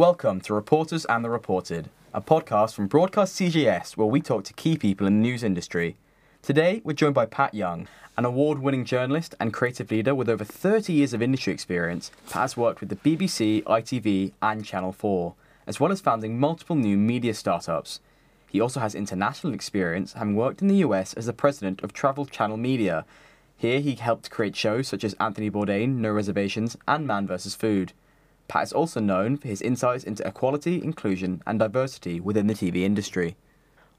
Welcome to Reporters and the Reported, a podcast from Broadcast CJS where we talk to key people in the news industry. Today, we're joined by Pat Younge, an award winning journalist and creative leader with over 30 years of industry experience. Pat has worked with the BBC, ITV, and Channel 4, as well as founding multiple new media startups. He also has international experience, having worked in the US as the president of Travel Channel Media. Here, he helped create shows such as Anthony Bourdain, No Reservations, and Man vs. Food. Pat is also known for his insights into equality, inclusion, and diversity within the TV industry.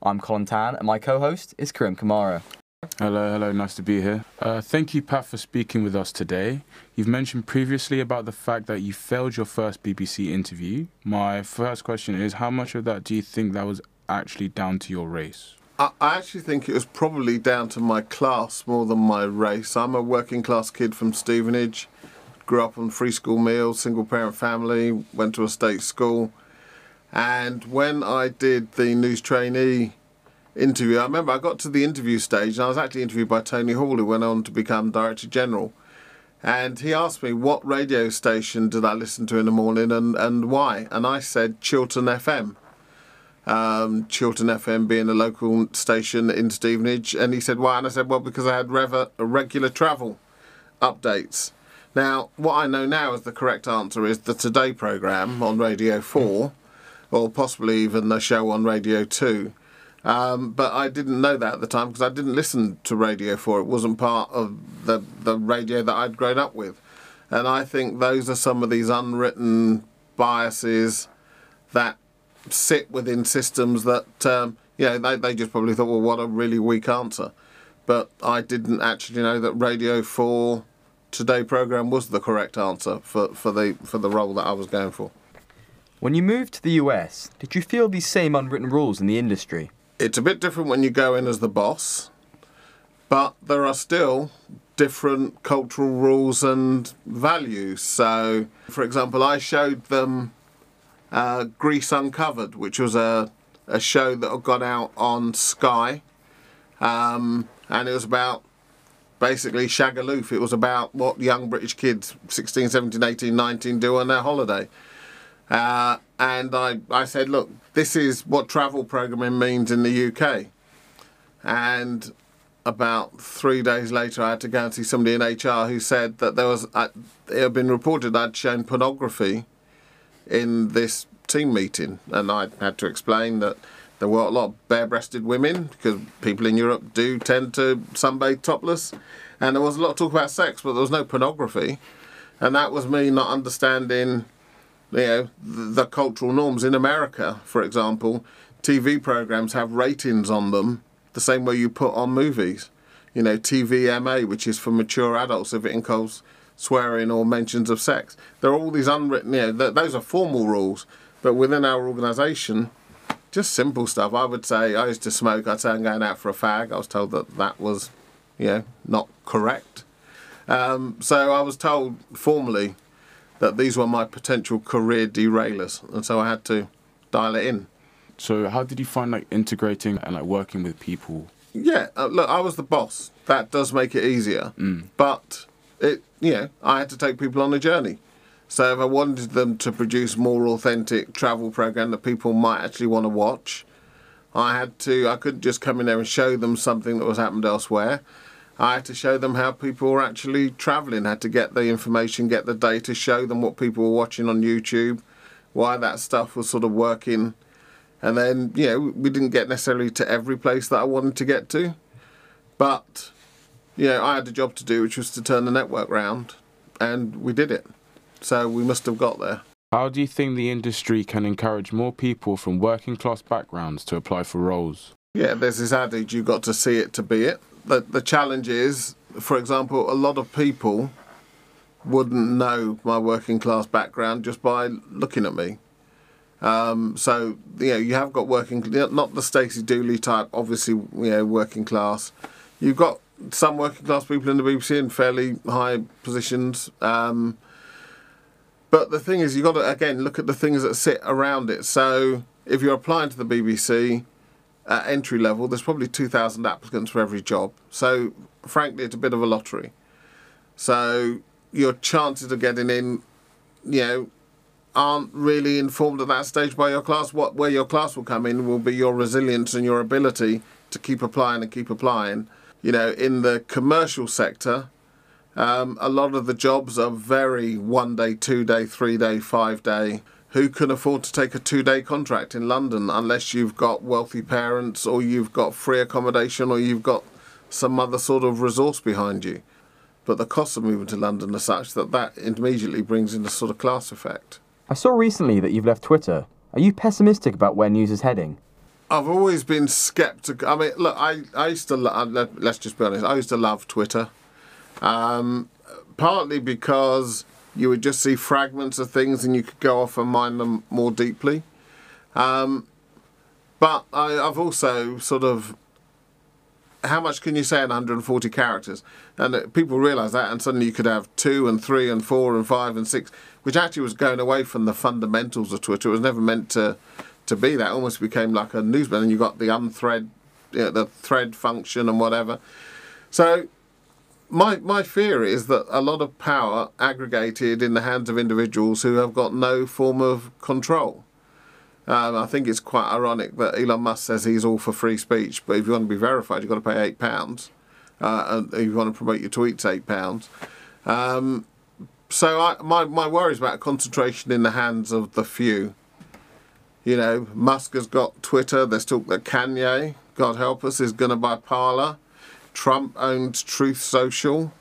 I'm Colin Tan, and my co host is Karim Kamara. Hello, hello, nice to be here. Uh, thank you, Pat, for speaking with us today. You've mentioned previously about the fact that you failed your first BBC interview. My first question is how much of that do you think that was actually down to your race? I I actually think it was probably down to my class more than my race. I'm a working class kid from Stevenage, grew up on free school meals, single parent family, went to a state school. And when I did the news trainee interview, I remember I got to the interview stage and I was actually interviewed by Tony Hall, who went on to become Director General. And he asked me what radio station did I listen to in the morning and, and why. And I said Chiltern FM um, Chiltern FM being a local station in Stevenage. And he said, why? And I said, well, because I had regular travel updates. Now, what I know now is the correct answer is the Today programme on Radio 4, or possibly even the show on Radio 2. Um, but I didn't know that at the time because I didn't listen to Radio 4. It wasn't part of the, the radio that I'd grown up with. And I think those are some of these unwritten biases that sit within systems that um, you know they, they just probably thought well what a really weak answer but I didn't actually know that Radio 4 Today program was the correct answer for, for the for the role that I was going for. When you moved to the US, did you feel these same unwritten rules in the industry? It's a bit different when you go in as the boss, but there are still different cultural rules and values. So, for example, I showed them uh, Greece Uncovered, which was a, a show that had gone out on Sky. Um, and it was about basically Shagaluf. It was about what young British kids, 16, 17, 18, 19, do on their holiday. Uh, and I, I said, look, this is what travel programming means in the UK. And about three days later, I had to go and see somebody in HR who said that there was, uh, it had been reported I'd shown pornography in this team meeting, and I had to explain that there were a lot of bare-breasted women because people in Europe do tend to sunbathe topless, and there was a lot of talk about sex, but there was no pornography, and that was me not understanding, you know, the, the cultural norms in America, for example. TV programs have ratings on them the same way you put on movies. You know, TVMA, which is for mature adults, if it includes swearing or mentions of sex. There are all these unwritten, you know, th- those are formal rules, but within our organisation, just simple stuff. I would say I used to smoke. I'd say I'm going out for a fag. I was told that that was, you know, not correct. Um, so I was told formally that these were my potential career derailers, and so I had to dial it in. So, how did you find like integrating and like working with people? Yeah, uh, look, I was the boss. That does make it easier, but it, you know, I had to take people on a journey. So if I wanted them to produce more authentic travel program that people might actually want to watch, I had to. I couldn't just come in there and show them something that was happened elsewhere. I had to show them how people were actually travelling. Had to get the information, get the data, show them what people were watching on YouTube, why that stuff was sort of working, and then you know we didn't get necessarily to every place that I wanted to get to, but you know I had a job to do, which was to turn the network round, and we did it. So we must have got there. How do you think the industry can encourage more people from working class backgrounds to apply for roles? Yeah, there's this adage, you've got to see it to be it. The, the challenge is, for example, a lot of people wouldn't know my working class background just by looking at me. Um, so, you know, you have got working, not the Stacey Dooley type, obviously, you know, working class. You've got some working class people in the BBC in fairly high positions. Um, but the thing is, you've got to, again, look at the things that sit around it. So if you're applying to the BBC at entry level, there's probably 2,000 applicants for every job. So frankly, it's a bit of a lottery. So your chances of getting in, you know, aren't really informed at that stage by your class. What where your class will come in will be your resilience and your ability to keep applying and keep applying. You know, in the commercial sector, um, a lot of the jobs are very one day, two day, three day, five day. Who can afford to take a two day contract in London unless you've got wealthy parents or you've got free accommodation or you've got some other sort of resource behind you? But the costs of moving to London are such that that immediately brings in a sort of class effect. I saw recently that you've left Twitter. Are you pessimistic about where news is heading? I've always been skeptical. I mean, look, I, I used to, lo- uh, let, let's just be honest, I used to love Twitter. Um, partly because you would just see fragments of things and you could go off and mine them more deeply. Um, but I, I've also sort of how much can you say in 140 characters? And uh, people realise that, and suddenly you could have two and three and four and five and six, which actually was going away from the fundamentals of Twitter. It was never meant to to be that. It almost became like a newsman, and you got the unthread, you know, the thread function and whatever. So. My, my fear is that a lot of power aggregated in the hands of individuals who have got no form of control. Um, I think it's quite ironic that Elon Musk says he's all for free speech, but if you want to be verified, you've got to pay eight pounds. Uh, and if you want to promote your tweets, eight pounds. Um, so I, my my worry is about concentration in the hands of the few. You know, Musk has got Twitter. There's talk that Kanye, God help us, is going to buy Parler. Trump owns Truth Social.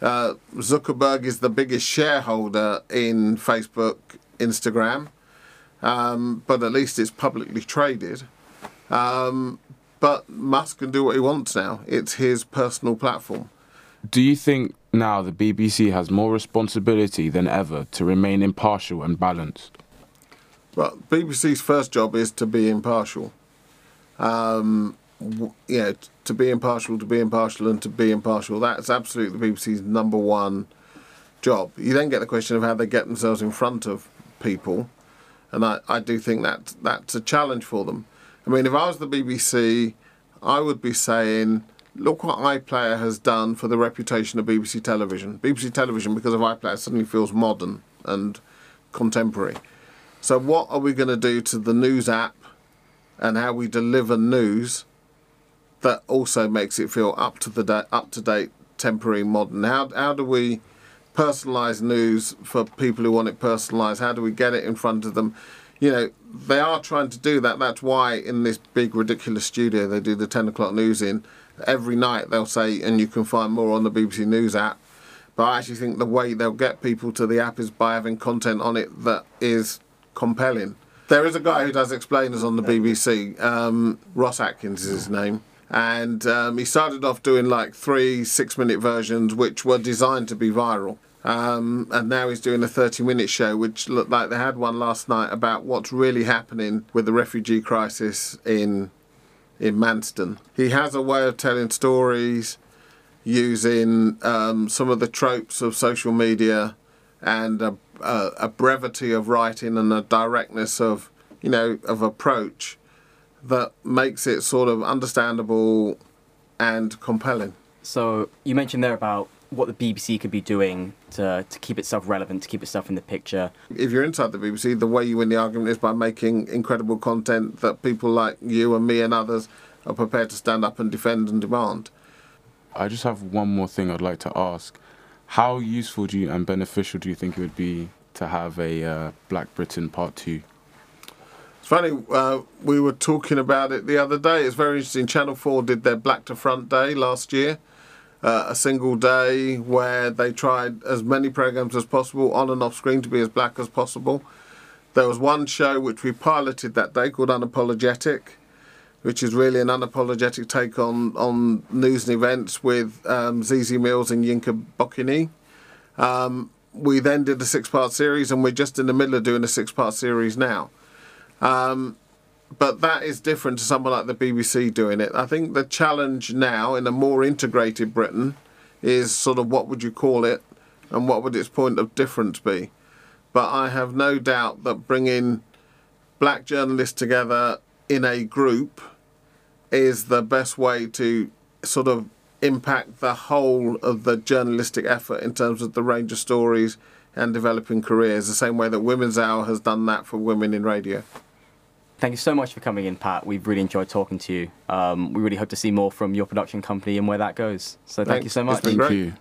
Uh, Zuckerberg is the biggest shareholder in Facebook, Instagram um, but at least it's publicly traded. Um, but Musk can do what he wants now. It's his personal platform. Do you think now the BBC has more responsibility than ever to remain impartial and balanced? Well, BBC's first job is to be impartial. Um, yeah, to be impartial, to be impartial, and to be impartial. That's absolutely the BBC's number one job. You then get the question of how they get themselves in front of people and I, I do think that that's a challenge for them. I mean, if I was the BBC, I would be saying, look what iPlayer has done for the reputation of BBC Television. BBC Television, because of iPlayer, suddenly feels modern and contemporary. So, what are we going to do to the news app and how we deliver news that also makes it feel up to the da- up to date, temporary, modern? How how do we personalize news for people who want it personalised? How do we get it in front of them? You know, they are trying to do that. That's why in this big ridiculous studio they do the 10 o'clock news in. Every night they'll say, and you can find more on the BBC News app. But I actually think the way they'll get people to the app is by having content on it that is compelling. There is a guy who does explainers on the BBC. Um, Ross Atkins is his name and um, he started off doing like three six minute versions which were designed to be viral um, and now he's doing a 30 minute show which looked like they had one last night about what's really happening with the refugee crisis in in Manston. He has a way of telling stories using um, some of the tropes of social media and a, a, a brevity of writing and a directness of you know of approach that makes it sort of understandable and compelling. So you mentioned there about what the BBC could be doing to, to keep itself relevant, to keep itself in the picture. If you're inside the BBC, the way you win the argument is by making incredible content that people like you and me and others are prepared to stand up and defend and demand. I just have one more thing I'd like to ask. How useful do you and beneficial do you think it would be to have a uh, Black Britain Part 2? It's funny, uh, we were talking about it the other day. It's very interesting. Channel 4 did their Black to Front Day last year, uh, a single day where they tried as many programs as possible on and off screen to be as black as possible. There was one show which we piloted that day called Unapologetic, which is really an unapologetic take on, on news and events with um, Zezi Mills and Yinka Bokinni. Um, we then did a six part series, and we're just in the middle of doing a six part series now. Um, but that is different to someone like the BBC doing it. I think the challenge now in a more integrated Britain is sort of what would you call it and what would its point of difference be. But I have no doubt that bringing black journalists together in a group is the best way to sort of impact the whole of the journalistic effort in terms of the range of stories, and developing careers, the same way that Women's Hour has done that for women in radio. Thank you so much for coming in, Pat. We've really enjoyed talking to you. Um, we really hope to see more from your production company and where that goes. So thank Thanks. you so much. Thank you.